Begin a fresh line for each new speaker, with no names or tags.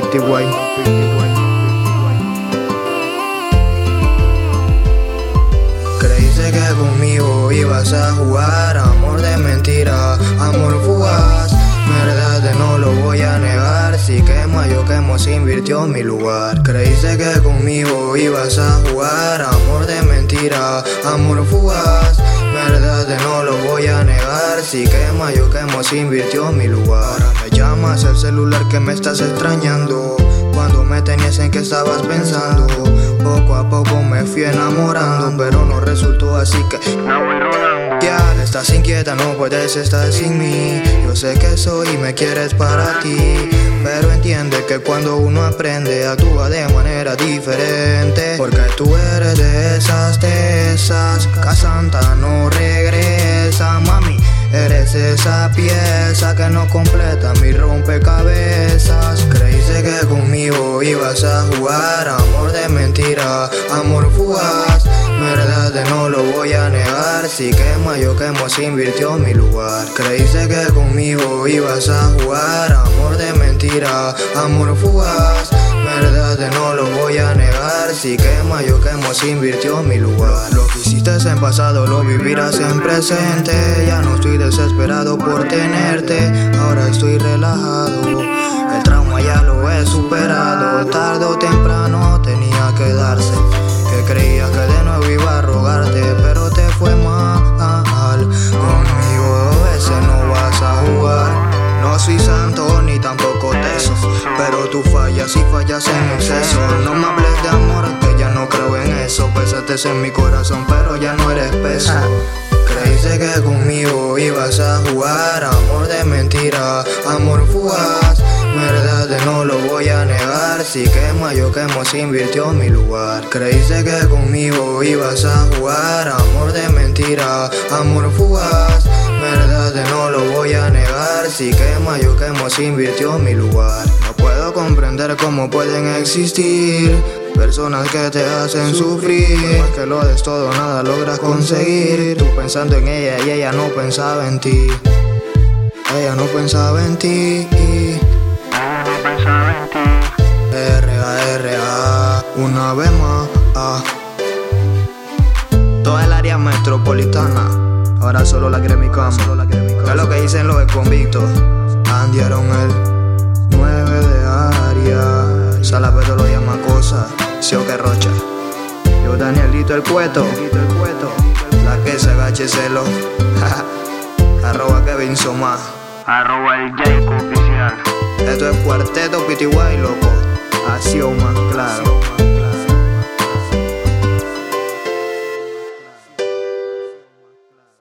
50 Guay. Creíste que conmigo ibas a jugar amor de mentira, amor fugaz. Verdad no lo voy a negar, si quema yo quemo se invirtió mi lugar. Creíste que conmigo ibas a jugar amor de mentira, amor fugaz. Si quema yo quemo se invirtió mi lugar. Ahora me llamas el celular que me estás extrañando. Cuando me tenías en que estabas pensando, poco a poco me fui enamorando, pero no resultó así que
me voy rodando.
ya estás inquieta, no puedes estar sin mí. Yo sé que soy y me quieres para ti. Pero entiende que cuando uno aprende, actúa de manera diferente. Porque tú eres de esas, de esas. Casanta no. Eres esa pieza que no completa mi rompecabezas. Creíste que conmigo ibas a jugar amor de mentira, amor fugaz. Verdad no lo voy a negar, si quema yo quemo se invirtió mi lugar. Creíste que conmigo ibas a jugar amor de mentira, amor fugaz. Verdad no lo voy a negar, si quema yo quemo se invirtió mi lugar. Lo que hiciste en pasado lo vivirás en presente. Ya no estoy desesperado por tenerte, ahora estoy relajado. El trauma ya lo he superado, tarde o temprano tenía que darse. Que creías tú fallas y fallas en exceso. No me hables de amor, que ya no creo en eso. Pésaste en mi corazón, pero ya no eres peso. Creíste que conmigo ibas a jugar amor de mentira, amor fugaz. Verdad no lo voy a negar, si quema yo quemo se invirtió mi lugar. Creíste que conmigo ibas a jugar amor de mentira, amor fugaz. Verdad no lo voy a negar, si quema yo quemo se invirtió mi lugar. Comprender cómo pueden existir Personas que te hacen sufrir, que lo des todo, nada logras conseguir. Tú pensando en ella y ella no pensaba en ti. Ella no pensaba en ti.
Ella no pensaba en ti.
R.A. R.A. Una vez más. ah. Toda el área metropolitana. Ahora solo la Gremicam. ¿Qué es lo que dicen los convictos? Andieron el 9 área. Salapeto lo llama cosa. Sio que rocha. Yo Danielito el cueto. La que se agache celo. Arroba Kevin Soma.
Arroba el Jayco oficial.
Esto es cuarteto PTY, loco. Axioma.